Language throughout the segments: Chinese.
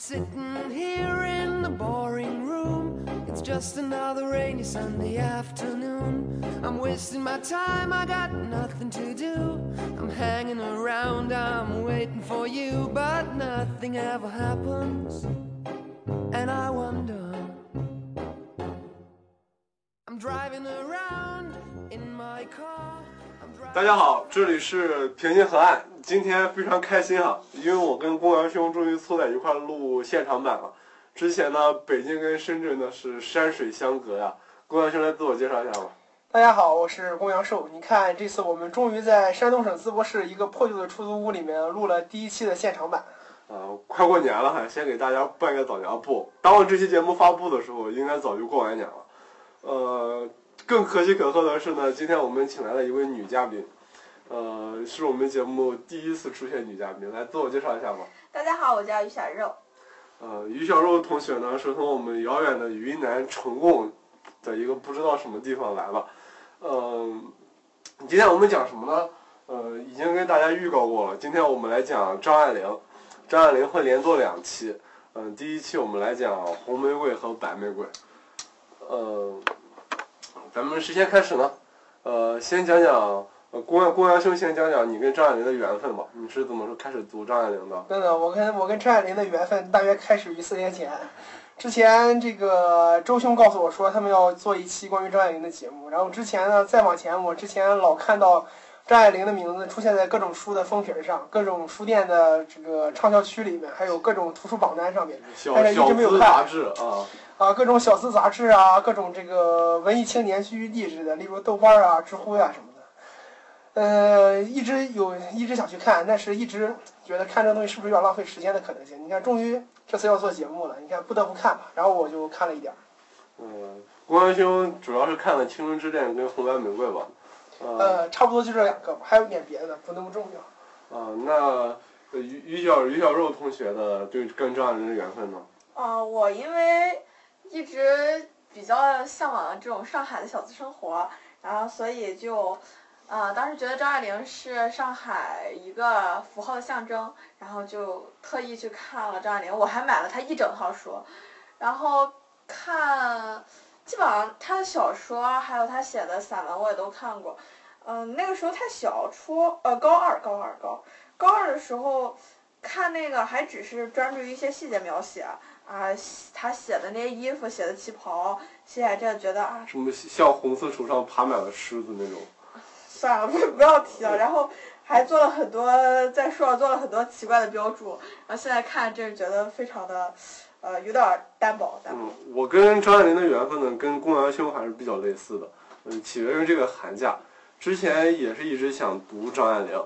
sitting here in the boring room. It's just another rainy Sunday afternoon. I'm wasting my time, I got nothing to do. I'm hanging around, I'm waiting for you, but nothing ever happens. And I wonder. I'm driving around in my car. I'm driving 大家好，这里是平静河岸。 今天非常开心哈，因为我跟公羊兄终于凑在一块儿录现场版了。之前呢，北京跟深圳呢是山水相隔呀。公羊兄来自我介绍一下吧。大家好，我是公羊寿。你看，这次我们终于在山东省淄博市一个破旧的出租屋里面录了第一期的现场版。啊、快过年了哈，先给大家拜个早年。啊不，当我这期节目发布的时候，应该早就过完年了。呃，更可喜可贺的是呢，今天我们请来了一位女嘉宾，呃，是我们节目第一次出现女嘉宾，来自我介绍一下吧。大家好，我叫于小肉。呃，于小肉同学呢，是从我们遥远的云南呈贡的一个不知道什么地方来了。嗯、今天我们讲什么呢？呃，已经跟大家预告过了。今天我们来讲张爱玲，张爱玲会连做两期。嗯、第一期我们来讲红玫瑰和白玫瑰。呃、咱们谁先开始呢？呃，先讲讲。呃，公安公安兄先讲讲你跟张爱玲的缘分吧。你是怎么说开始读张爱玲的？真的，我跟我跟张爱玲的缘分大约开始于四年前。之前这个周兄告诉我说，他们要做一期关于张爱玲的节目。然后之前呢，再往前，我之前老看到张爱玲的名字出现在各种书的封皮儿上，各种书店的这个畅销区里面，还有各种图书榜单上面。小但是一直没有看资杂志啊，啊，各种小资杂志啊，各种这个文艺青年聚集地之类的，例如豆瓣啊、知乎呀、什么的。呃，一直有一直想去看，但是一直觉得看这东西是不是有点浪费时间的可能性。你看，终于这次要做节目了，你看不得不看吧。然后我就看了一点儿。嗯，公安兄主要是看了《青春之恋》跟《红白玫瑰》吧。呃，呃，差不多就这两个吧，还有点别的，不那么重要。啊、那呃于于小于小肉同学的对跟张爱玲的缘分呢？呃，我因为一直比较向往这种上海的小资生活，然后所以就，啊，当时觉得张爱玲是上海一个符号的象征，然后就特意去看了张爱玲，我还买了她一整套书，然后看，基本上她的小说还有她写的散文我也都看过。嗯、那个时候太小，初呃高二高二高高二的时候看那个还只是专注于一些细节描写啊，他写的那些衣服写的旗袍，写在这觉得啊，什么像红色手上爬满了虱子那种？算了，不 不要提了。然后还做了很多在书上做了很多奇怪的标注，然后现在看真是觉得非常的，呃，有点儿单薄单薄。嗯，我跟张爱玲的缘分呢，跟公羊兄还是比较类似的。嗯，起源于这个寒假，之前也是一直想读张爱玲，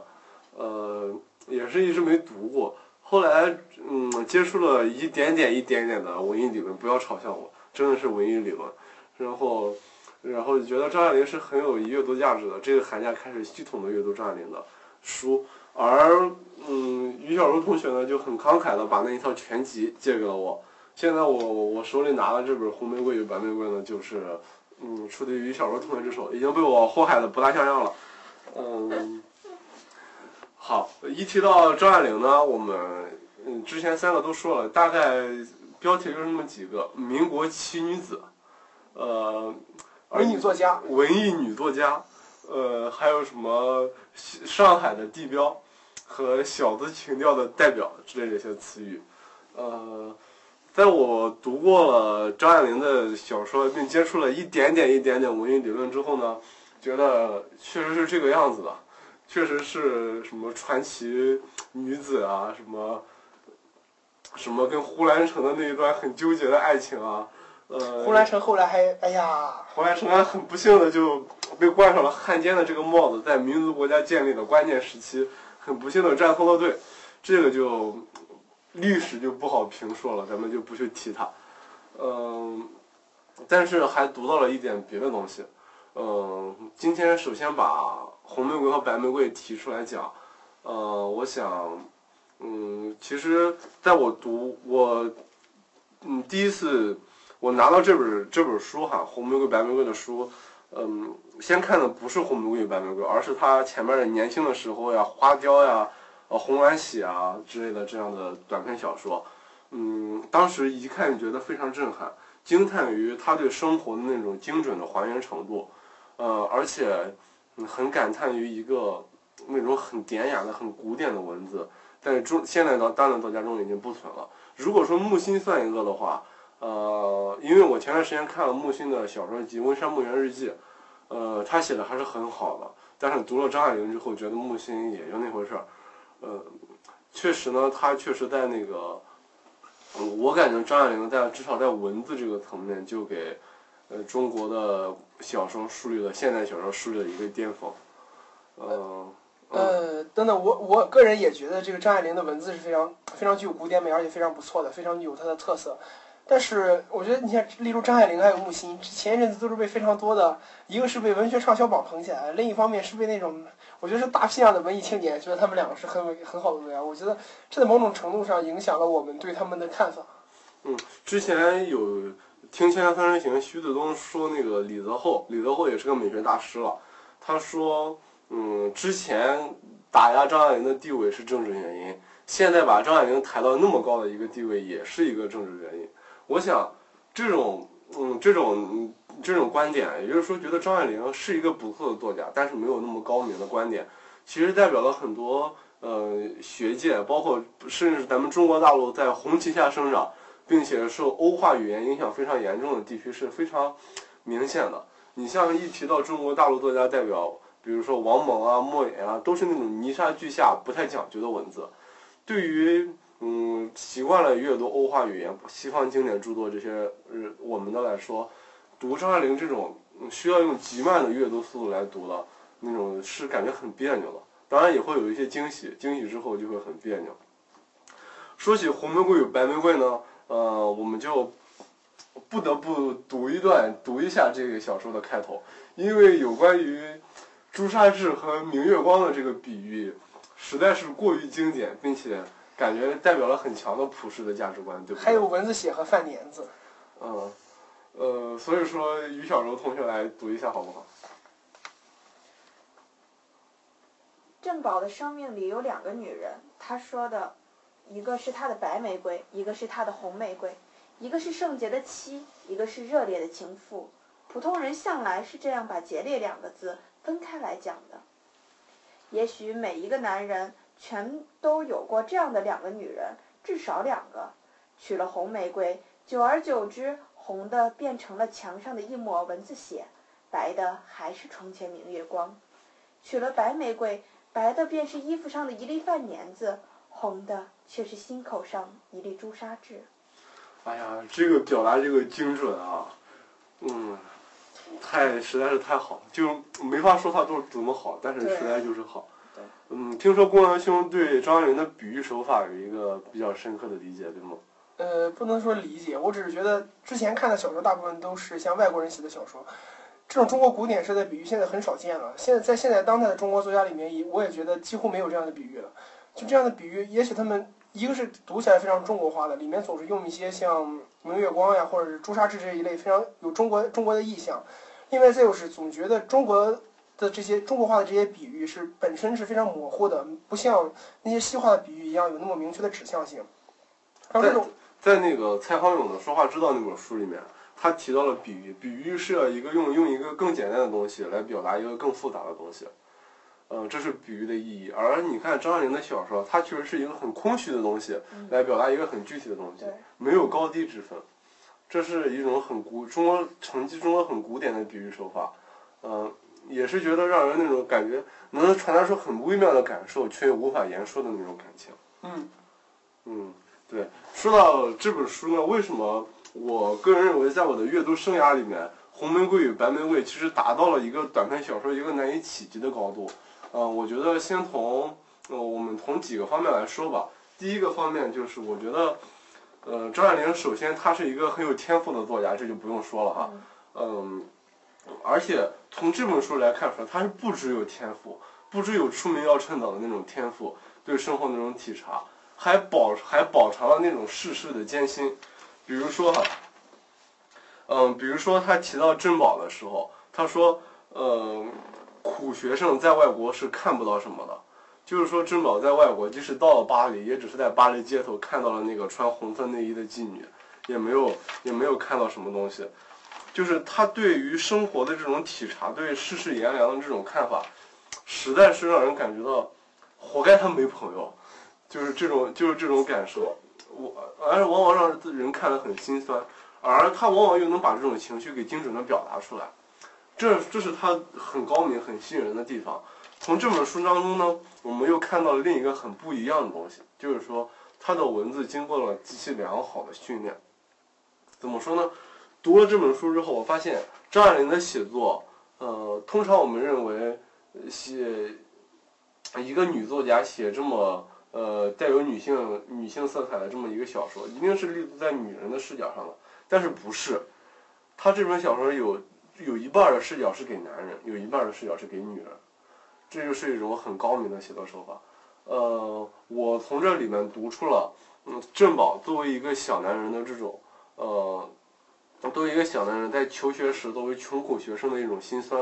呃，也是一直没读过。后来，嗯，接触了一点点、一点点的文艺理论，不要嘲笑我，真的是文艺理论。然后，然后觉得张爱玲是很有阅读价值的。这个寒假开始系统的阅读张爱玲的书，而嗯，于小柔同学呢就很慷慨的把那一套全集借给了我。现在我我手里拿的这本《红玫瑰与白玫瑰》呢，就是嗯，出自于小柔同学之手，已经被我祸害的不大像样了。嗯，好，一提到张爱玲呢，我们嗯之前三个都说了，大概标题就是那么几个：民国奇女子，呃，而美女作家，文艺女作家，呃，还有什么上海的地标和小资情调的代表之类这些词语，呃，在我读过了张爱玲的小说，并接触了一点点一点点文艺理论之后呢，觉得确实是这个样子的，确实是什么传奇女子啊，什么什么跟呼兰城的那一段很纠结的爱情啊，呃，胡兰成后来还，哎呀，胡兰成还很不幸的就被冠上了汉奸的这个帽子，在民族国家建立的关键时期，很不幸的站错了队，这个就历史就不好评说了，咱们就不去提它。嗯，但是还读到了一点别的东西。嗯，今天首先把红玫瑰和白玫瑰提出来讲。呃，我想，嗯，其实在我读我，嗯，第一次我拿到这本这本书哈，《红玫瑰白玫瑰》的书，嗯，先看的不是红玫瑰白玫瑰，而是他前面的年轻的时候呀、花雕呀、呃红鸾喜啊之类的这样的短篇小说。嗯，当时一看就觉得非常震撼，惊叹于他对生活的那种精准的还原程度，呃，而且很感叹于一个那种很典雅的、很古典的文字，在中现在的当代作家中已经不存了。如果说木心算一个的话，呃，因为我前段时间看了木心的小说集《温山墓园日记》，呃，他写的还是很好的。但是读了张爱玲之后，觉得木心也就那回事儿。呃，确实呢，他确实在那个，嗯，我感觉张爱玲在至少在文字这个层面，就给呃中国的小说树立了现代小说树立了一个巅峰。呃，呃，等等，我我个人也觉得这个张爱玲的文字是非常非常具有古典美，而且非常不错的，非常有它的特色。但是我觉得，你像，例如张爱玲还有木心，前一阵子都是被非常多的，一个是被文学畅销榜捧起来，另一方面是被那种，我觉得是大批量的文艺青年觉得他们两个是很很好的作家。我觉得这在某种程度上影响了我们对他们的看法。嗯，之前有听《锵锵三人行》，徐子东说那个李泽厚，李泽厚也是个美学大师了。他说，嗯，之前打压张爱玲的地位是政治原因，现在把张爱玲抬到那么高的一个地位，也是一个政治原因。我想，这种嗯，这种这种观点，也就是说，觉得张爱玲是一个不错的作家，但是没有那么高明的观点，其实代表了很多呃学界，包括甚至咱们中国大陆在红旗下生长，并且受欧化语言影响非常严重的地区是非常明显的。你像一提到中国大陆作家代表，比如说王蒙啊、莫言啊，都是那种泥沙俱下、不太讲究的文字，对于。嗯，习惯了阅读欧化语言、西方经典著作这些，呃，我们的来说，读张爱玲这种需要用极慢的阅读速度来读的那种，是感觉很别扭的。当然也会有一些惊喜，惊喜之后就会很别扭。说起红玫瑰与白玫瑰呢，呃，我们就不得不读一段，读一下这个小说的开头，因为有关于朱砂痣和明月光的这个比喻，实在是过于经典，并且。感觉代表了很强的普世的价值观，对不对？还有蚊子血和饭粘子。嗯，呃，所以说于小柔同学来读一下好不好？郑宝的生命里有两个女人，他说的，一个是他的白玫瑰，一个是他的红玫瑰，一个是圣洁的妻，一个是热烈的情妇。普通人向来是这样把“节烈”两个字分开来讲的。也许每一个男人。全都有过这样的两个女人，至少两个。娶了红玫瑰，久而久之，红的变成了墙上的一抹蚊子血，白的还是窗前明月光。娶了白玫瑰，白的便是衣服上的一粒饭粘子，红的却是心口上一粒朱砂痣。哎呀，这个表达这个精准啊，嗯，太实在是太好了，就没法说它都怎么好，但是实在就是好。嗯，听说公羊兄对张爱玲的比喻手法有一个比较深刻的理解，对吗？呃，不能说理解，我只是觉得之前看的小说大部分都是像外国人写的小说，这种中国古典式的比喻现在很少见了。现在在现在当代的中国作家里面，也我也觉得几乎没有这样的比喻了。就这样的比喻，也许他们一个是读起来非常中国化的，里面总是用一些像明月光呀，或者是朱砂痣这一类非常有中国中国的意象。另外再就是总觉得中国。的这些中国化的这些比喻是本身是非常模糊的，不像那些西化的比喻一样有那么明确的指向性。在在那个蔡康永的《说话之道》那本书里面，他提到了比喻，比喻是要一个用用一个更简单的东西来表达一个更复杂的东西。嗯，这是比喻的意义。而你看张爱玲的小说，它确实是一个很空虚的东西，来表达一个很具体的东西，没有高低之分。这是一种很古中国承继中国很古典的比喻手法。嗯。也是觉得让人那种感觉，能传达出很微妙的感受，却又无法言说的那种感情。嗯，嗯，对。说到这本书呢，为什么我个人认为，在我的阅读生涯里面，《红玫瑰与白玫瑰》其实达到了一个短篇小说一个难以企及的高度。嗯，我觉得先从呃我们从几个方面来说吧。第一个方面就是，我觉得，呃，张爱玲首先她是一个很有天赋的作家，这就不用说了哈。嗯。而且从这本书来看出来，他是不只有天赋，不只有出名要趁早的那种天赋，对生活那种体察，还保还饱尝了那种世事的艰辛。比如说哈，嗯，比如说他提到珍宝的时候，他说，嗯，苦学生在外国是看不到什么的，就是说珍宝在外国，即使到了巴黎，也只是在巴黎街头看到了那个穿红色内衣的妓女，也没有也没有看到什么东西。就是他对于生活的这种体察，对世事炎凉的这种看法，实在是让人感觉到，活该他没朋友，就是这种就是这种感受。我而往往让人看了很心酸，而他往往又能把这种情绪给精准的表达出来，这这是他很高明、很吸引人的地方。从这本书当中呢，我们又看到了另一个很不一样的东西，就是说他的文字经过了极其良好的训练。怎么说呢？读了这本书之后，我发现张爱玲的写作，呃，通常我们认为写一个女作家写这么呃带有女性女性色彩的这么一个小说，一定是立足在女人的视角上的。但是不是？她这本小说有有一半的视角是给男人，有一半的视角是给女人，这就是一种很高明的写作手法。呃，我从这里面读出了，嗯，郑宝作为一个小男人的这种，呃。作为一个小男人，在求学时作为穷苦学生的一种心酸，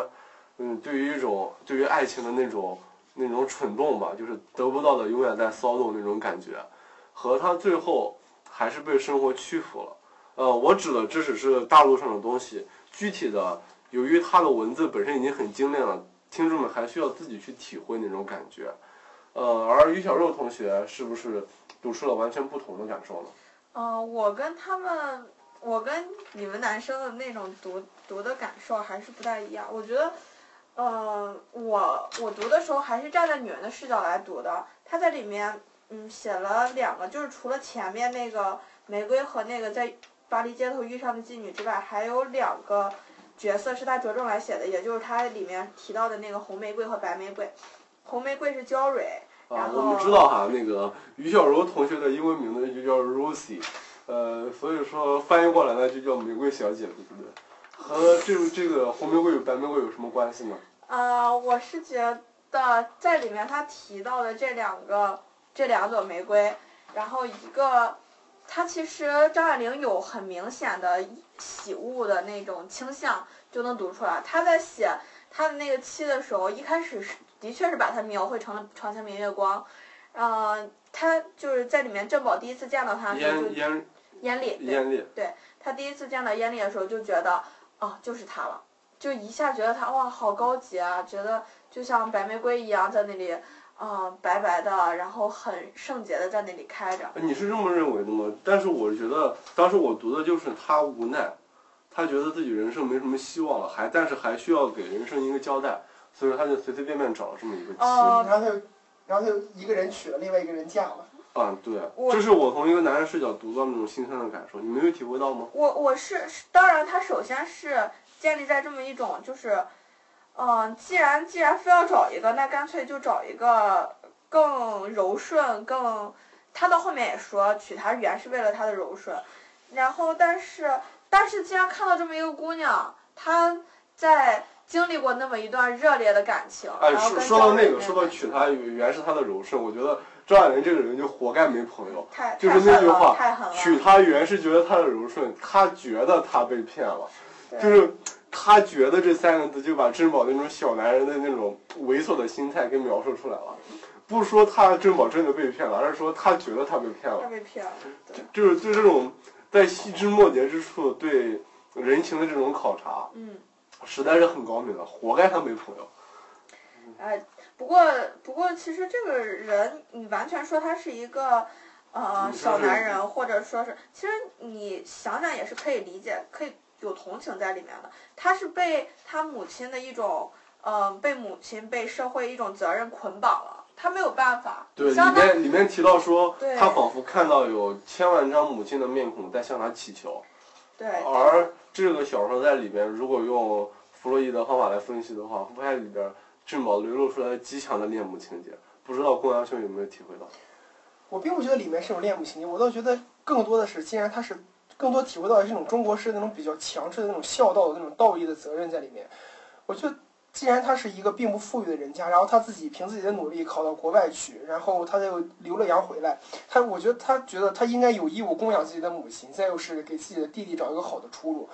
嗯，对于一种对于爱情的那种那种蠢动吧，就是得不到的永远在骚动那种感觉，和他最后还是被生活屈服了。呃，我指的这只是大陆上的东西，具体的，由于他的文字本身已经很精炼了，听众们还需要自己去体会那种感觉。呃，而于小肉同学是不是读出了完全不同的感受呢？嗯，我跟他们。我跟你们男生的那种读读的感受还是不太一样。我觉得，呃，我我读的时候还是站在女人的视角来读的。他在里面，嗯，写了两个，就是除了前面那个玫瑰和那个在巴黎街头遇上的妓女之外，还有两个角色是他着重来写的，也就是他里面提到的那个红玫瑰和白玫瑰。红玫瑰是娇蕊，啊，我们知道哈，那个于小柔同学的英文名字就叫 Rosie。呃，所以说翻译过来呢，就叫玫瑰小姐，对不对？和这个这个红玫瑰与白玫瑰有什么关系呢？呃，我是觉得在里面他提到的这两个这两朵玫瑰，然后一个，他其实张爱玲有很明显的喜恶的那种倾向，就能读出来。他在写他的那个妻的时候，一开始是的确是把她描绘成了床前明月光，呃，他就是在里面郑宝第一次见到他的时候就。艳丽，艳丽，对他第一次见到艳丽的时候，就觉得，哦，就是他了，就一下觉得他哇，好高级啊，觉得就像白玫瑰一样在那里，嗯，白白的，然后很圣洁的在那里开着。你是这么认为的吗？但是我觉得当时我读的就是他无奈，他觉得自己人生没什么希望了，还但是还需要给人生一个交代，所以说他就随随便便找了这么一个妻。然后他就，然后他就一个人娶了，另外一个人嫁了。啊，对，这是我从一个男人视角读到那种心酸的感受，你没有体会到吗？我我是当然，他首先是建立在这么一种就是，嗯，既然既然非要找一个，那干脆就找一个更柔顺、更，他到后面也说娶她原是为了她的柔顺，然后但是但是既然看到这么一个姑娘，她在经历过那么一段热烈的感情，哎，说说到那个，说到娶她原是她的柔顺，我觉得。张爱玲这个人就活该没朋友，就是那句话，娶她原是觉得她的柔顺，他觉得他被骗了，就是他觉得这三个字就把珍宝那种小男人的那种猥琐的心态给描述出来了。不说他珍宝真的被骗了，而是说他觉得他被骗了。他被骗了，就是对这种在细枝末节之处对人情的这种考察，嗯，实在是很高明的，活该他没朋友。哎。不过，不过，其实这个人，你完全说他是一个，呃，小男人，或者说是，其实你想想也是可以理解，可以有同情在里面的。他是被他母亲的一种，嗯，被母亲、被社会一种责任捆绑了，他没有办法。对，里面里面提到说，他仿佛看到有千万张母亲的面孔在向他祈求。对。而这个小说在里边，如果用弗洛伊德方法来分析的话，发现里边。俊宝流露出来极强的恋母情节，不知道公羊兄有没有体会到？我并不觉得里面是有恋母情节，我倒觉得更多的是，既然他是更多体会到的是那种中国式那种比较强势的那种孝道的那种道义的责任在里面。我觉得，既然他是一个并不富裕的人家，然后他自己凭自己的努力考到国外去，然后他又留了洋回来，他我觉得他觉得他应该有义务供养自己的母亲，再又是给自己的弟弟找一个好的出路，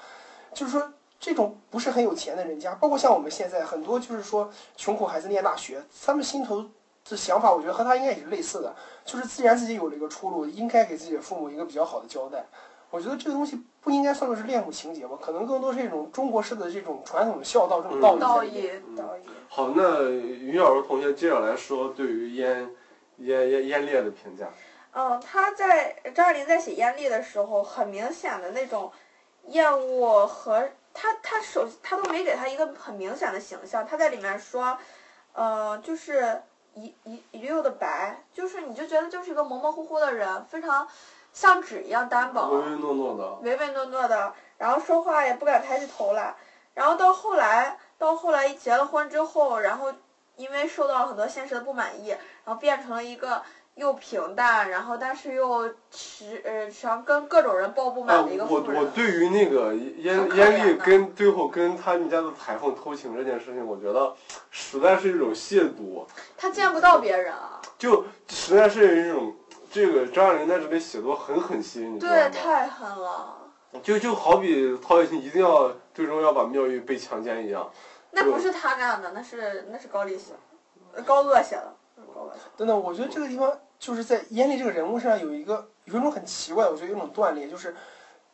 就是说。这种不是很有钱的人家，包括像我们现在很多，就是说穷苦孩子念大学，他们心头的想法，我觉得和他应该也是类似的，就是既然自己有了一个出路，应该给自己的父母一个比较好的交代。我觉得这个东西不应该算作是恋母情节吧，可能更多是一种中国式的这种传统的孝道这种道义道。义，道义。好，那于小柔同学接着来说对于燕燕燕燕烈的评价。嗯，他在张爱玲在写燕丽的时候，很明显的那种厌恶和他他首他都没给他一个很明显的形象，他在里面说，呃，就是一一一溜的白，就是你就觉得就是一个模模糊糊的人，非常像纸一样单薄，唯唯诺诺的，唯唯诺诺的，然后说话也不敢抬起头来，然后到后来，到后来一结了婚之后，然后因为受到了很多现实的不满意，然后变成了一个又平淡，然后但是又时呃常跟各种人抱不啊，满的一个我。我对于那个燕燕丽跟最后跟他们家的裁缝偷情这件事情，我觉得实在是一种亵渎，他见不到别人啊，就实在是一种这个张爱玲在这里写作很狠心，你知道对，太狠了。就就好比曹雪芹一定要最终要把妙玉被强奸一样。那不是他干的，那是那是高丽写的，呃高鄂写的，那是高鹗写的。我觉得这个地方就是在燕丽这个人物身上有一个有一种很奇怪，我觉得有一种断裂，就是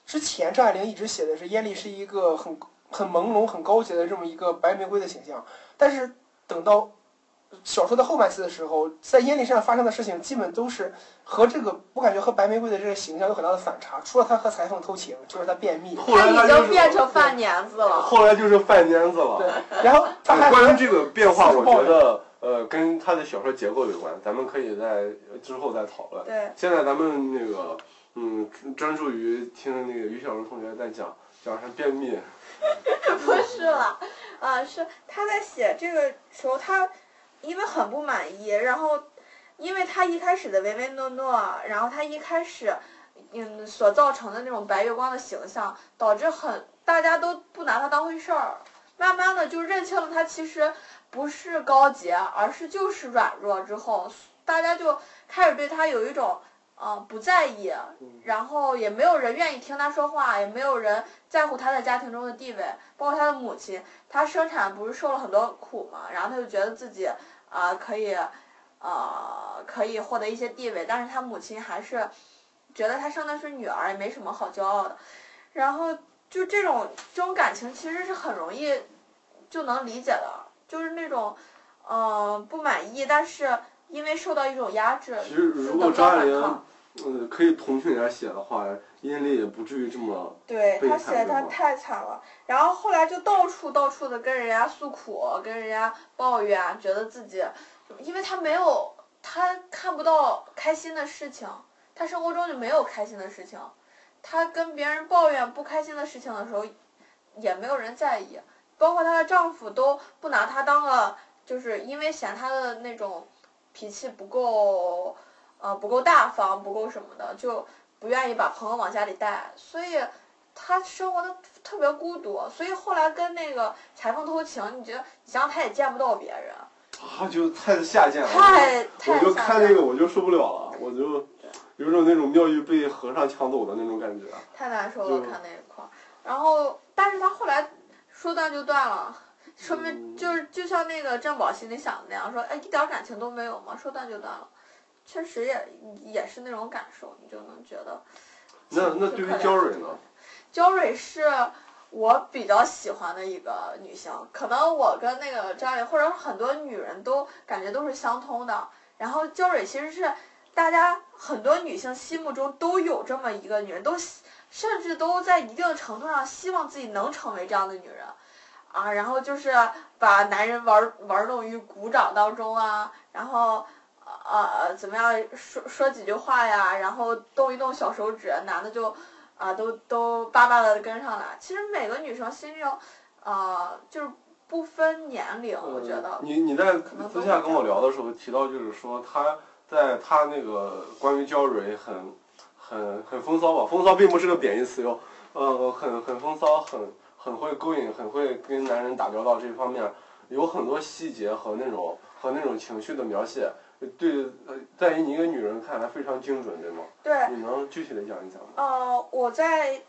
之前张爱玲一直写的是燕丽是一个很很朦胧、很高洁的这么一个白玫瑰的形象，但是等到小说的后半期的时候，在燕丽身上发生的事情基本都是和这个我感觉和白玫瑰的这个形象有很大的反差，除了她和裁缝偷情，就是她便秘，后来他已经变成饭年子了。后来就是饭蔫子了。对，然后她还关于这个变化，我觉得呃跟他的小说结构有关，咱们可以在之后再讨论。对，现在咱们那个嗯专注于听那个于小茹同学在讲讲他便秘，不是了，啊，是他在写这个时候，他因为很不满意，然后因为他一开始的唯唯诺诺，然后他一开始嗯所造成的那种白月光的形象，导致很大家都不拿他当回事儿，慢慢的就认清了他其实不是高洁，而是就是软弱之后，大家就开始对他有一种。呃，不在意，然后也没有人愿意听他说话，也没有人在乎他在家庭中的地位，包括他的母亲，他生产不是受了很多苦嘛，然后他就觉得自己啊、可以，呃可以获得一些地位，但是他母亲还是觉得他生的是女儿，也没什么好骄傲的，然后就这种这种感情其实是很容易就能理解的，就是那种呃不满意，但是因为受到一种压制，其实如果张爱玲嗯可以同情人家写的话，殷丽也不至于这么对他写的他太惨了，然后后来就到处到处的跟人家诉苦，跟人家抱怨，觉得自己，因为他没有他看不到开心的事情，他生活中就没有开心的事情，他跟别人抱怨不开心的事情的时候，也没有人在意，包括她的丈夫都不拿她当个，就是因为嫌她的那种脾气不够，呃不够大方，不够什么的，就不愿意把朋友往家里带，所以她生活的特别孤独，所以后来跟那个裁缝偷情，你觉得你想想她也见不到别人，啊就太下贱了。太太我就看那个我就受不了了，我就有种那种妙玉被和尚抢走的那种感觉。太难受了，看那一块儿。然后，但是他后来说断就断了，说明嗯就是就像那个郑宝心里想的那样，说哎一点感情都没有吗？说断就断了，确实也也是那种感受，你就能觉得。那那对于焦蕊呢？焦蕊是我比较喜欢的一个女性，可能我跟那个张爱玲或者很多女人都感觉都是相通的。然后焦蕊其实是大家很多女性心目中都有这么一个女人，都希甚至都在一定程度上希望自己能成为这样的女人。啊，然后就是把男人玩玩弄于股掌当中啊，然后呃怎么样说说几句话呀，然后动一动小手指，男的就啊都都巴巴的跟上来。其实每个女生心中，呃就是不分年龄，我觉得呃你你在私下跟我聊的时候提到，就是说他在他那个关于焦蕊很很很风骚吧，风骚并不是个贬义词哟，呃，很很风骚，很很会勾引，很会跟男人打交道这方面，有很多细节和那种和那种情绪的描写，对，呃在于你一个女人看来非常精准，对吗？对。你能具体的讲一讲吗？呃，我在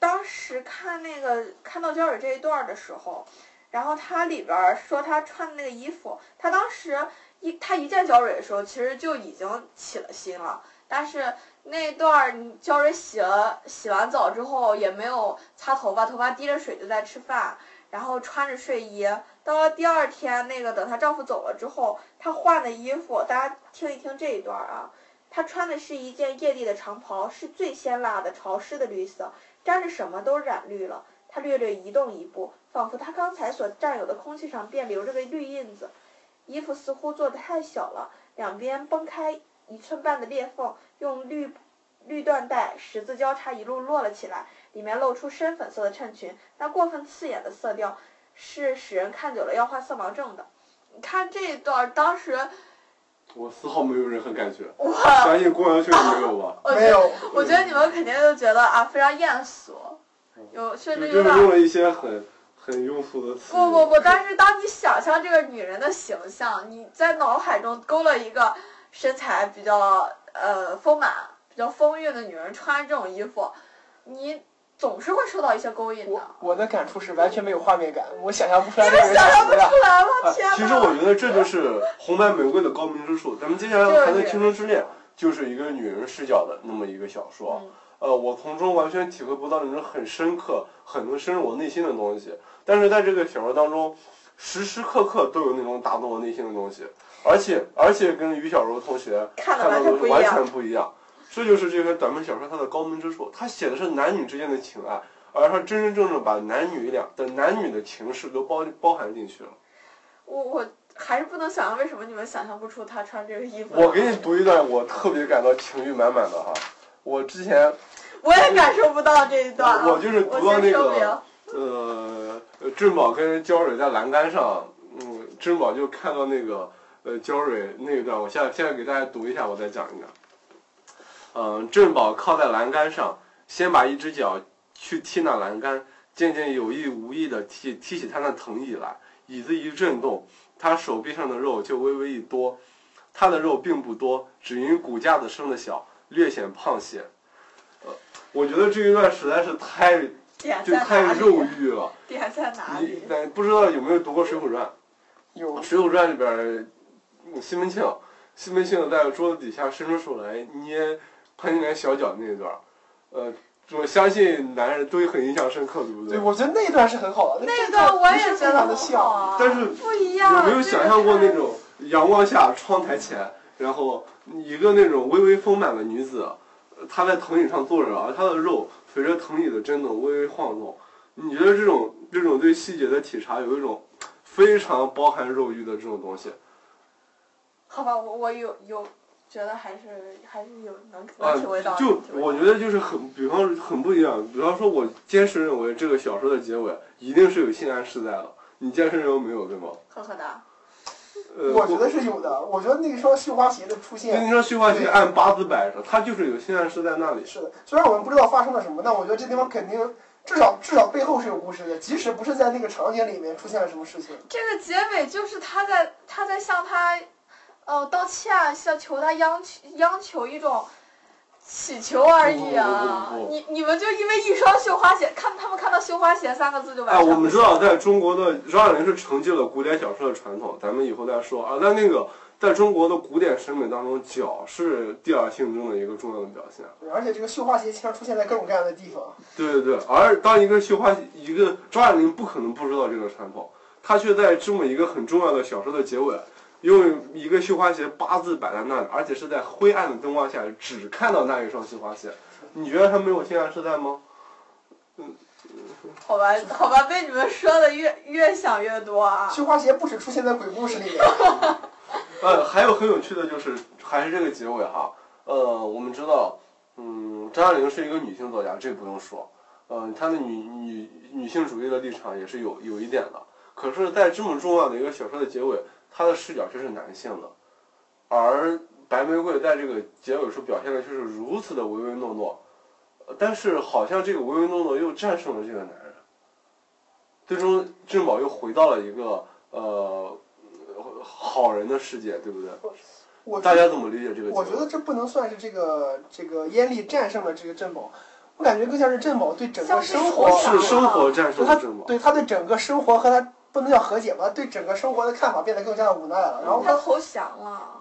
当时看那个看到焦蕊这一段儿的时候，然后他里边儿说他穿的那个衣服，他当时一他一见焦蕊的时候，其实就已经起了心了，但是那段儿焦蕊洗了洗完澡之后也没有擦头发，头发滴着水就在吃饭，然后穿着睡衣，到了第二天那个等她丈夫走了之后，她换的衣服，大家听一听这一段啊。她穿的是一件夜地的长袍，是最鲜辣的潮湿的绿色，沾着什么都染绿了。她略略移动一步，仿佛她刚才所占有的空气上便留着个绿印子。衣服似乎做的太小了，两边崩开一寸半的裂缝，用绿绿缎带十字交叉一路落了起来，里面露出深粉色的衬裙。那过分刺眼的色调，是使人看久了要患色盲症的。你看这一段，当时我丝毫没有任何感觉，我相信宫阳兄也没有吧？我觉得没有，我觉得你们肯定都觉得啊非常艳俗，有甚至有点用了一些很很庸俗的词。不不不，但是当你想象这个女人的形象，你在脑海中勾勒一个身材比较呃丰满、比较丰韵的女人穿这种衣服，你总是会受到一些勾引的我。我的感触是完全没有画面感，我想象不出来这个人想象不。出来了，啊天哪！其实我觉得这就是红白玫瑰的高明之处。咱们接下来要谈的《青春之恋》就是一个女人视角的那么一个小说。嗯呃，我从中完全体会不到那种很深刻、很能深入我内心的东西。但是在这个小说当中，时时刻刻都有那种打动我内心的东西，而且而且跟于小柔同学看到的完全不一样。这就是这篇短篇小说它的高明之处，它写的是男女之间的情爱，而它真真正正把男女两的男女的情事都包包含进去了。我我还是不能想象为什么你们想象不出他穿这个衣服。我给你读一段我特别感到情欲满满的哈，我之前 我也感受不到这一段啊。我就是读到那个呃，珍宝跟焦蕊在栏杆上，嗯，珍宝就看到那个呃焦蕊那一段，我现在现在给大家读一下，我再讲一讲。嗯，珍宝靠在栏杆上，先把一只脚去踢那栏杆，渐渐有意无意的踢踢起他那藤椅来，椅子一震动，他手臂上的肉就微微一多。他的肉并不多，只因骨架子生的小，略显胖些。呃，我觉得这一段实在是太就太？肉欲了。点在哪里？但不知道有没有读过《水浒传》？有《水浒传》里边西门庆，西门庆在桌子底下伸出手来捏潘金莲小脚那一段儿，呃，我相信男人都很印象深刻，对不对，对我觉得那一段是很好的，那一段我也觉得很非常的像。好啊。但是不一样。有没有想象过那种阳光下窗台前，然后一个那种微微丰满的女子，呃她在藤椅上坐着，而她的肉随着藤椅的震动微微晃动。你觉得这种这种对细节的体察，有一种非常包含肉欲的这种东西？好吧，我我有有觉得还是还是有能啊能体会到。就我觉得就是很，比方说很不一样。比方说，我坚持认为这个小说的结尾一定是有性暗示在的。你坚持认为没有，对吗？呵呵哒。呃，我觉得是有的，我觉得那双绣花鞋的出就现那双绣花鞋按八字摆着，它就是有性暗示在那里。是的，虽然我们不知道发生了什么，但我觉得这地方肯定至少至少背后是有故事的，即使不是在那个场景里面出现了什么事情。这个结尾就是他在他在向他，呃，道歉，向求他央求央求一种祈求而已啊！不不不不你你们就因为一双绣花鞋，看他们看到绣花鞋三个字就完哎，我们知道，在中国的张爱玲是承继了古典小说的传统，咱们以后再说啊。在那个，在中国的古典审美当中，脚是第二性征的一个重要的表现。对而且这个绣花鞋经常出现在各种各样的地方。对对对，而当一个绣花一个张爱玲不可能不知道这个传统，她却在这么一个很重要的小说的结尾，用一个绣花鞋八字摆在那里，而且是在灰暗的灯光下只看到那一双绣花鞋。你觉得她没有性暗示在吗？嗯好吧好吧，被你们说的越越想越多啊！绣花鞋不止出现在鬼故事里面，呃，还有很有趣的就是还是这个结尾哈。呃，我们知道，嗯，张爱玲是一个女性作家，这不用说。嗯、她的女女女性主义的立场也是有有一点的。可是，在这么重要的一个小说的结尾，他的视角却是男性的，而白玫瑰在这个结尾处表现的却是如此的唯唯诺诺，呃但是好像这个唯唯诺诺又战胜了这个男人，最终郑宝又回到了一个呃好人的世界，对不对？我大家怎么理解这个？我觉得这不能算是这个这个燕丽战胜了这个郑宝，我感觉更像是郑宝对整个生活是生活战胜了郑宝。对他对整个生活和他不能叫和解吧，对整个生活的看法变得更加的无奈了。然后他他投降了。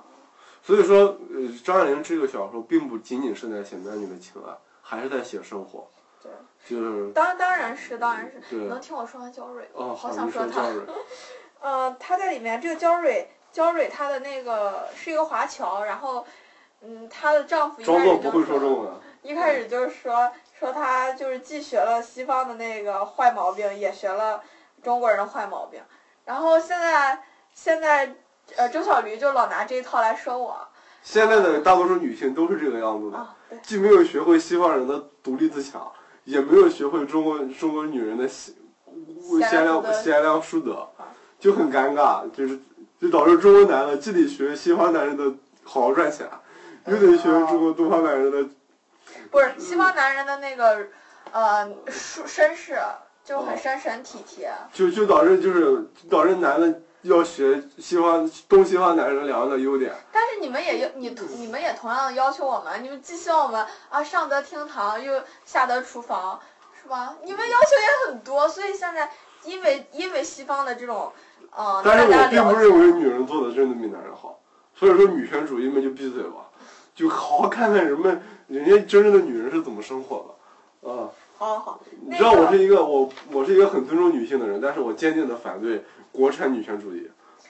所以说，呃，张爱玲这个小说并不仅仅是在写男女的情爱，还是在写生活。对，就是当当然是当然是，能听我说完焦蕊吗？哦，好好，想说他你说焦。蕊，呃，他在里面这个焦蕊，焦蕊她的那个是一个华侨，然后，嗯，她的丈夫一开装作不会始就说说中文。一开始就是说说她就是既学了西方的那个坏毛病，也学了中国人的坏毛病。然后现在现在呃，周小驴就老拿这一套来说我。现在的大多数女性都是这个样子的，啊，既没有学会西方人的独立自强，也没有学会中国中国女人的贤贤良贤良淑德。就很尴尬，就是就导致中国男的既得学西方男人的好好赚钱，又得学中国东方男人的不是西方男人的那个呃舒绅士就很哦绅士很体贴。就就导致就是导致男的要学西方东西方男人两个的优点。但是你们也要你同你们也同样的要求我们，你们既希望我们啊上得厅堂又下得厨房，是吧？你们要求也很多，所以现在因为因为西方的这种呃，但是我并不认为女人做的真的比男人好，所以说女权主义们就闭嘴吧，就好好看看人们人家真正的女人是怎么生活的，啊。好好好，你知道我是一个我我是一个很尊重女性的人，但是我坚定的反对国产女权主义，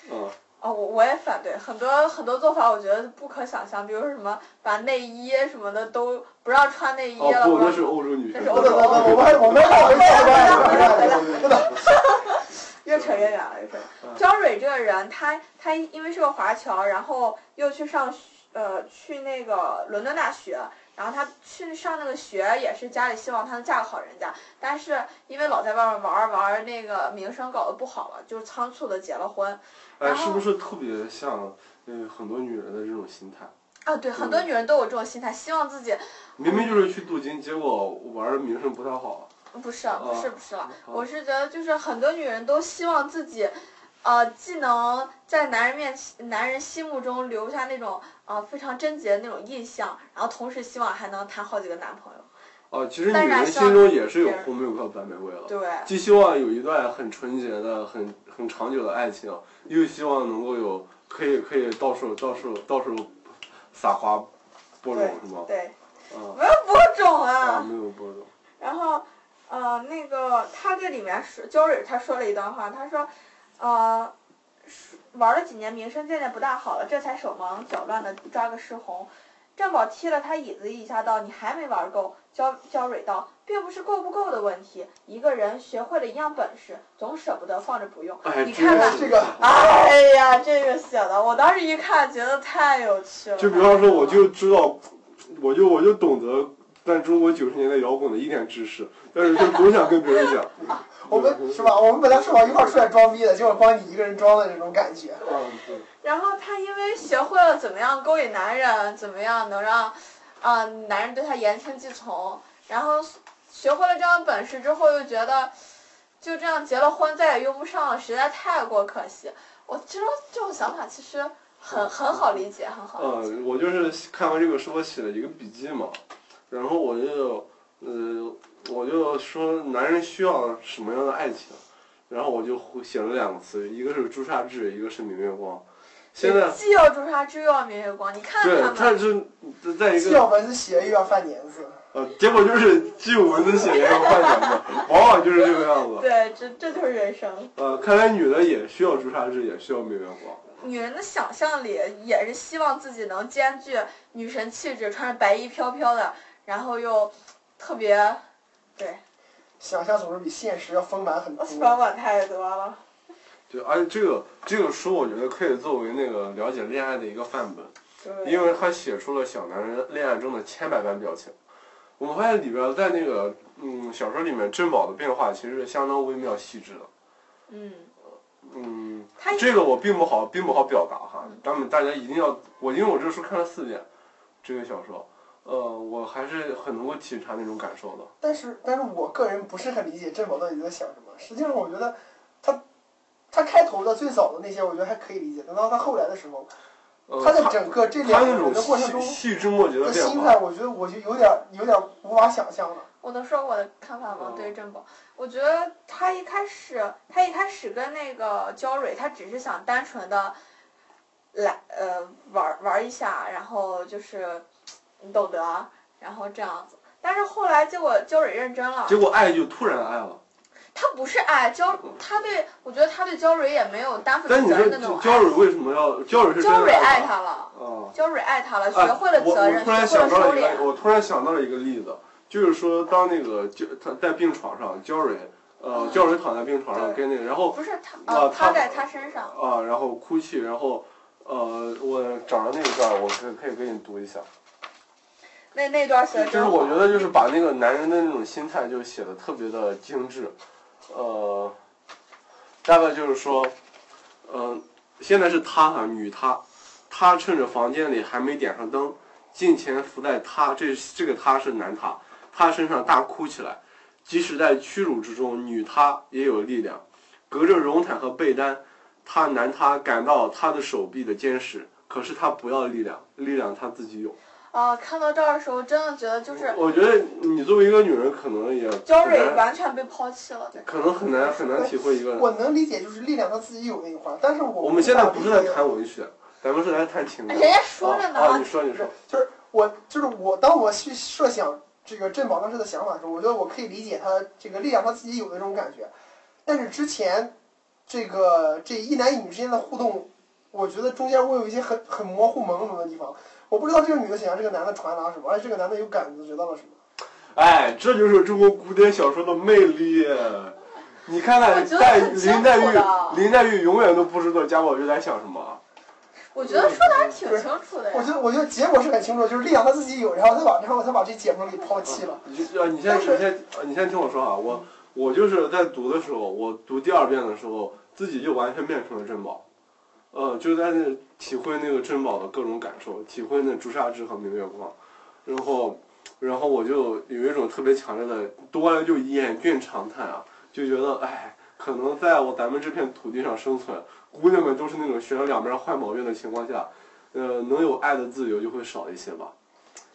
啊，哦，我我也反对很多很多做法，我觉得不可想象，比如说什么把内衣什么的都不让穿内衣了，哦那是欧洲女权不那是欧洲主义，等等等，我们还我们还回到关不等。越扯越远了，越扯越嗯远。焦蕊这个人，他他因为是个华侨，然后又去上学呃去那个伦敦大学，然后他去上那个学也是家里希望她能嫁个好人家，但是因为老在外面玩儿玩儿，那个名声搞得不好了，就仓促的结了婚。哎，是不是特别像嗯很多女人的这种心态？啊，对，很多女人都有这种心态，希望自己明明就是去镀金，结果玩的名声不太好。不是不是不是了，啊我是觉得就是很多女人都希望自己，呃，既能在男人面前、男人心目中留下那种呃非常贞洁的那种印象，然后同时希望还能谈好几个男朋友。哦，其实女人心中也是有红玫瑰和白玫瑰了。对，既希望有一段很纯洁的、很很长久的爱情，又希望能够有可以可以到处到处到处撒花播种，是吗？对，啊没有播种啊，啊。没有播种。然后，呃，那个他这里面说焦蕊他说了一段话，他说，呃，玩了几年，名声渐渐不大好了，这才手忙脚乱的抓个失红。郑宝踢了他椅子一下，道：“你还没玩够。”焦焦蕊道：“并不是够不够的问题，一个人学会了一样本事，总舍不得放着不用。哎，你看看这个哎呀，这个写的，我当时一看觉得太有趣了。就比方说，我就知道，我就我就懂得但中国九十年代摇滚的一点知识，但是就总想跟别人讲。我们是吧？我们本来说好一块儿出来装逼的，结果光你一个人装的这种感觉。嗯，对。然后他因为学会了怎么样勾引男人，怎么样能让，啊、男人对他言听计从，然后学会了这样的本事之后，又觉得就这样结了婚再也用不上了，实在太过可惜。我其实这种想法其实很很好理解，很好理解。嗯，我就是看完这个书，我写了一个笔记嘛，然后我就，呃，我就说男人需要什么样的爱情，然后我就写了两个词，一个是朱砂痣，一个是明月光。现在，既要朱砂痣又要明月光，你看对，他们，他是在一个既要蚊子血又要犯年字，呃，结果就是既有文字写也有幻想的，往往就是这个样子。对，这这就是人生。呃，看来女的也需要朱砂痣，也需要明月光。女人的想象里也是希望自己能兼具女神气质，穿着白衣飘飘的，然后又特别，对，想象总是比现实要丰满很多。丰满太多了。对，而且这个这个书，我觉得可以作为那个了解恋爱的一个范本。对，因为他写出了小男人恋爱中的千百般表情。我们发现里边在那个嗯小说里面，珍宝的变化其实是相当微妙细致的。嗯，嗯，这个我并不好并不好表达哈，咱们大家一定要我因为我这书看了四遍，这个小说，呃，我还是很能够体察那种感受的。但是，但是我个人不是很理解郑宝到底在想什么。实际上，我觉得他他开头的最早的那些，我觉得还可以理解。等到他后来的时候，呃，他在整个这两个人那种的过程中细枝末节的心态，，我觉得我就有点有点无法想象了。我能说我的看法吗？哦对于珍宝，我觉得他一开始，他一开始跟那个焦蕊，他只是想单纯的来呃玩玩一下，然后就是你懂得，然后这样子。但是后来结果焦蕊认真了，结果爱就突然爱了。他不是爱焦，他对我觉得他对焦蕊也没有担负责任的那种焦蕊为什么要？焦蕊是焦蕊爱他。了，啊。焦蕊爱他了，哎学会了责任，突然学会了收想到了一个，敛。我突然想到了一个例子，就是说，当那个焦他在病床上，焦蕊，呃，焦蕊躺在病床上跟那个，然后不是他，啊呃，他趴在他身上。啊，然后哭泣，然后，呃，我找着那一段，我可以可以给你读一下。那那段写的就是我觉得就是把那个男人的那种心态就写的特别的精致，呃，大概就是说，嗯、现在是他哈，女他，他趁着房间里还没点上灯，近前伏在他这这个他是男他，他身上大哭起来，即使在屈辱之中，女他也有力量，隔着绒毯和被单，他男他感到他的手臂的坚实，可是他不要力量，力量他自己有。啊，看到这儿的时候，真的觉得就是我觉得你作为一个女人，可能也焦蕊完全被抛弃了。可能很难很难体会一个人。我能理解，就是力量他自己有那一块儿，但是我我们现在不是在谈文学，咱们是在谈情感。人家说着呢，啊，你说你说，就是我，就是我，当我去设想这个镇宝当时的想法的时候，我觉得我可以理解他这个力量他自己有的这种感觉，但是之前这个这一男一女之间的互动，我觉得中间我有一些很很模糊朦胧的地方，我不知道这个女的想要这个男的传达什么，而且这个男的有感觉到了什么。哎，这就是中国古典小说的魅力。你看看，黛林黛玉，林黛玉永远都不知道贾宝玉在想什么。我觉得说的还挺清楚的呀。我觉得我觉得结果是很清楚，就是力量他自己有，然后他把然后他把这姐们给抛弃了。你就呃，你先你先呃你先听我说啊，我我就是在读的时候，我读第二遍的时候，自己就完全变成了珍宝，呃，就在那体会那个珍宝的各种感受，体会那朱砂痣和明月光，然后然后我就有一种特别强烈的，读完了就眼倦长叹啊，就觉得哎，可能在我咱们这片土地上生存，姑娘们都是那种学了两边坏毛病的情况下，呃，能有爱的自由就会少一些吧，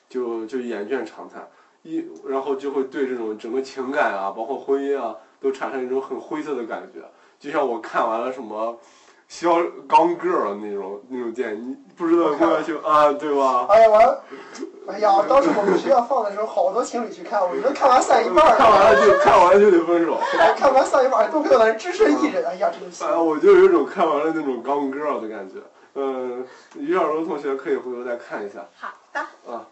就就眼倦长叹。一，然后就会对这种整个情感啊，包括婚姻啊，都产生一种很灰色的感觉。就像我看完了什么《肖钢 girl》那种那种电影，你不知道有没有去啊，对吧？哎呀，完，哎呀，当时我们学校放的时候，好多情侣去看，我觉得看完散一半儿，看完了就看完了就得分手。哎看完散一半儿，都没有人只身一人，哎呀，真是。啊，我就有一种看完了那种钢 girl 的感觉。嗯，于小柔同学可以回头再看一下。好的。啊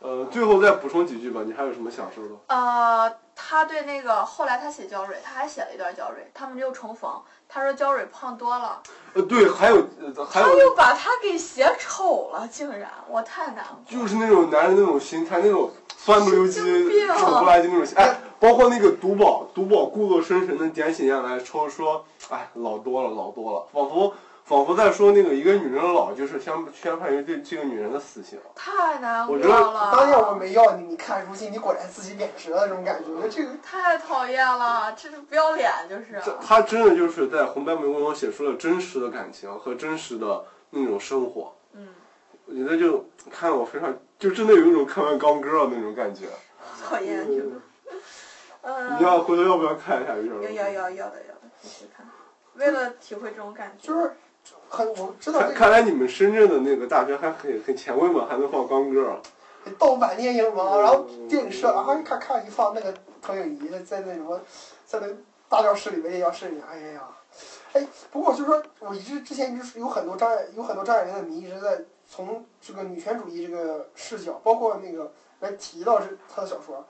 呃，最后再补充几句吧，你还有什么想说的？呃，他对那个后来他写焦蕊，他还写了一段焦蕊，他们又重逢。他说焦蕊胖多了，呃，对，还有呃还有他又把他给写丑了，竟然，我太难过。就是那种男人那种心态，那种酸不溜几、神经病丑不拉几那种心。哎，包括那个独宝，独宝故作深沉的点起烟来，抽说，哎，老多了，老多了，仿佛仿佛在说那个一个女人的老，就是相宣判于对这个女人的死刑。太难过我觉得了。当年我没要你，你看如今你果然自己贬值了，那种感觉，我觉得这个太讨厌了，这是不要脸，就是。这他真的就是在《红白玫瑰》中写出了真实的感情和真实的那种生活。嗯，我觉得就看得我非常，就真的有一种看完钢哥那种感觉。讨厌这个。嗯。你要回头要不要看一下？于小柔要要要要的要的，必须看。为了体会这种感觉。就是很我知道这个看看来你们深圳的那个大学还很很前卫嘛，还能放钢歌。盗版电影嘛，然后电影社啊，看看一放那个投影仪在那什么，在那大教室里面、夜教室里，哎呀呀，哎，不过就是说我一直之前一直有很多张爱有很多张爱玲的迷一直在从这个女权主义这个视角，包括那个来提到这她的小说，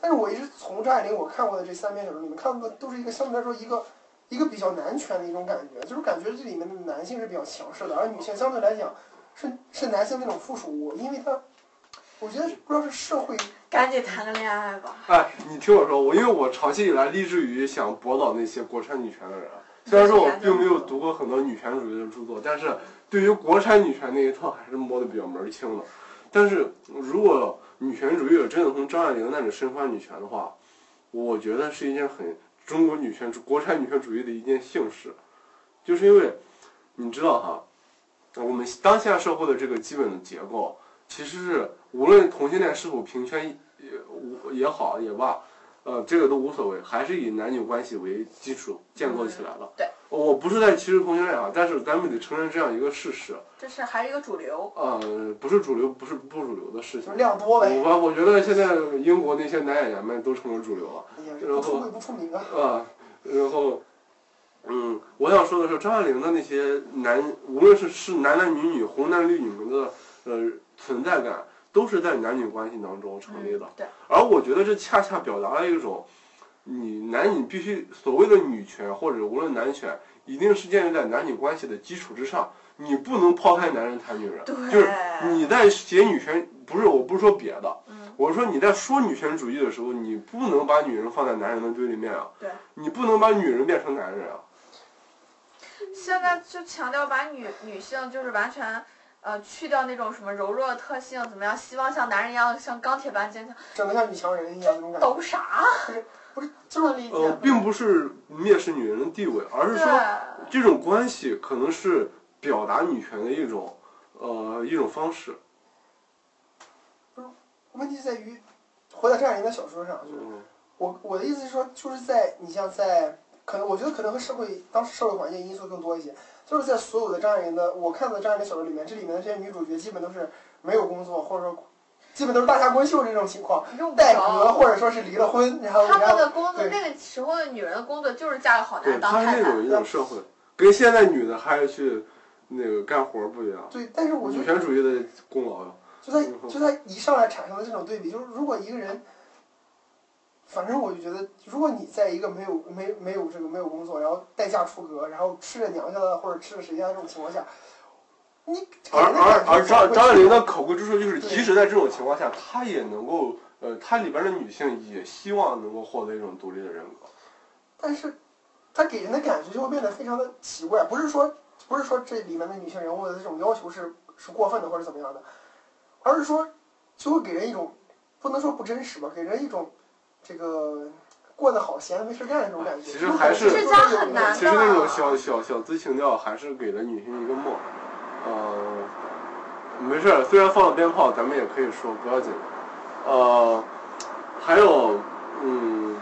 但是我一直从张爱玲我看过的这三篇小说里面看过的都是一个相对来说一个一个比较男权的一种感觉，就是感觉这里面的男性是比较强势的，而女性相对来讲是是男性那种附属物，因为他。我觉得不知道是社会赶紧谈个恋爱吧。哎，你听我说，我因为我长期以来立志于想驳倒那些国产女权的人，虽然说我并没有读过很多女权主义的著作，但是对于国产女权那一套还是摸得比较门儿清的。但是如果女权主义者真的从张爱玲那里深化女权的话，我觉得是一件很中国女权主国产女权主义的一件幸事，就是因为你知道哈，我们当下社会的这个基本的结构。其实是无论同性恋是否平权也无也好也罢，呃，这个都无所谓，还是以男女关系为基础建构起来了。对，我不是在歧视同性恋啊，但是咱们得承认这样一个事实，这是还是一个主流。呃，不是主流，不是不主流的事情。量多呗，我我觉得现在英国那些男演员们都成了主流了。然后不出柜不出名啊。啊，然后，嗯，我想说的是，张爱玲的那些男，无论是是男男女女、红男绿女们的呃存在感，都是在男女关系当中成立的。而我觉得这恰恰表达了一种，你男女必须所谓的女权或者无论男权，一定是建立在男女关系的基础之上。你不能抛开男人谈女人，对就是你在写女权，不是我不是说别的，嗯我是说你在说女权主义的时候，你不能把女人放在男人的对立面啊，对，你不能把女人变成男人啊，现在就强调把女女性就是完全。呃，去掉那种什么柔弱的特性，怎么样？希望像男人一样，像钢铁般坚强，长得像女强人一样那种感觉。抖啥？不是，就是理解呃，并不是蔑视女人的地位，而是说，这种关系可能是表达女权的一种呃一种方式。不是问题在于，回到张爱玲的小说上，就是嗯我我的意思是说，就是在你像在可能我觉得可能和社会当时社会环境因素更多一些，就是在所有的张爱玲的我看的张爱玲小说里面，这里面的这些女主角基本都是没有工作，或者说基本都是大家闺秀这种情况，带革着。或者说是离了婚，然后他们的工作，那个时候的女人的工作就是嫁个好男，人当太太它是那种。一种社会，跟现在女的还是去那个干活儿不一样。对，但是我觉得女权主义的功劳呀。就在就在一上来产生的这种对比，就是如果一个人，反正我就觉得，如果你在一个没有没没有这个没有工作，然后待嫁出阁，然后吃着娘家的或者吃着谁家的这种情况下，你而而而张张爱玲的是可贵之处就是，即使在这种情况下，她也能够，呃，她里边的女性也希望能够获得一种独立的人格。但是她给人的感觉就会变得非常的奇怪，不是说不是说这里面的女性人物的这种要求是是过分的或者怎么样的，而是说就会给人一种不能说不真实吧，给人一种这个过得好闲的没事干的这种感觉。其实还是就是这家很难其实那种小小小资情调还是给了女性一个梦。呃，没事儿，虽然放了鞭炮，咱们也可以说不要紧。呃，还有，嗯，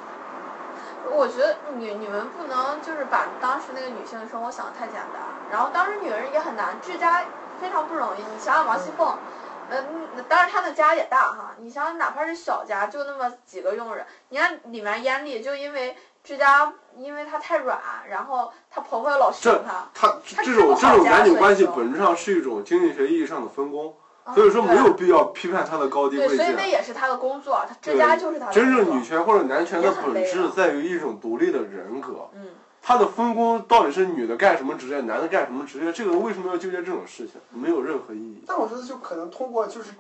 我觉得你你们不能就是把当时那个女性的生活想的太简单，然后当时女人也很难，治家非常不容易。你想想王熙凤，嗯、当然他的家也大哈，你想想哪怕是小家，就那么几个佣人，你看里面燕丽就因为这家，因为她太软，然后她婆婆又老凶她，她她这种这种男女关系本质上是一种经济学意义上的分工，啊所以说没有必要批判她的高低贵贱对，贵所以那。也是她的工作，她这家就是她的真正女权或者男权的本质在于一种独立的人格。嗯。它的分工到底是女的干什么职业，男的干什么职业，这个为什么要纠结这种事情？没有任何意义。但我觉得就可能通过就是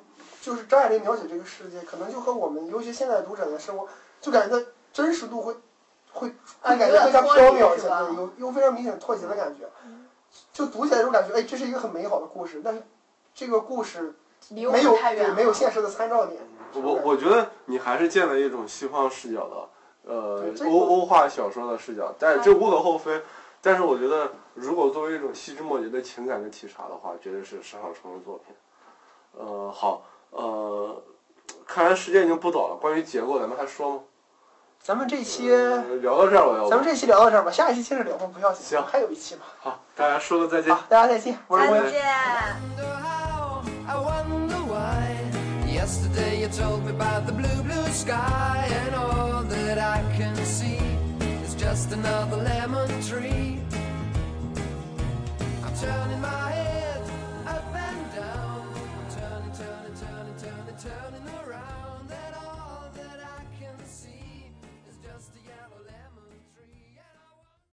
就是张爱玲描写这个世界，可能就和我们尤其现在读者的生活，就感觉它真实度会会啊会感觉非常有点脱离缥缈一些，对，有有非常明显脱节的感觉。就读起来就感觉，哎，这是一个很美好的故事，但是这个故事没有对没有现实的参照点。我我觉得你还是建了一种西方视角的，呃欧欧化小说的视角，但是这无可厚非。但是我觉得，如果作为一种细枝末节的情感的体察的话，绝对是上好成的作品。呃，好，呃，看来时间已经不早了，关于结构咱们还说吗？咱们这一期，呃聊到这儿了，要不咱们这期聊到这儿吧，下一期接着聊吧，不要紧，行还有一期嘛。好，大家说个再见好。，大家再见，我是郭阳。Just another lemon tree. I'm turning my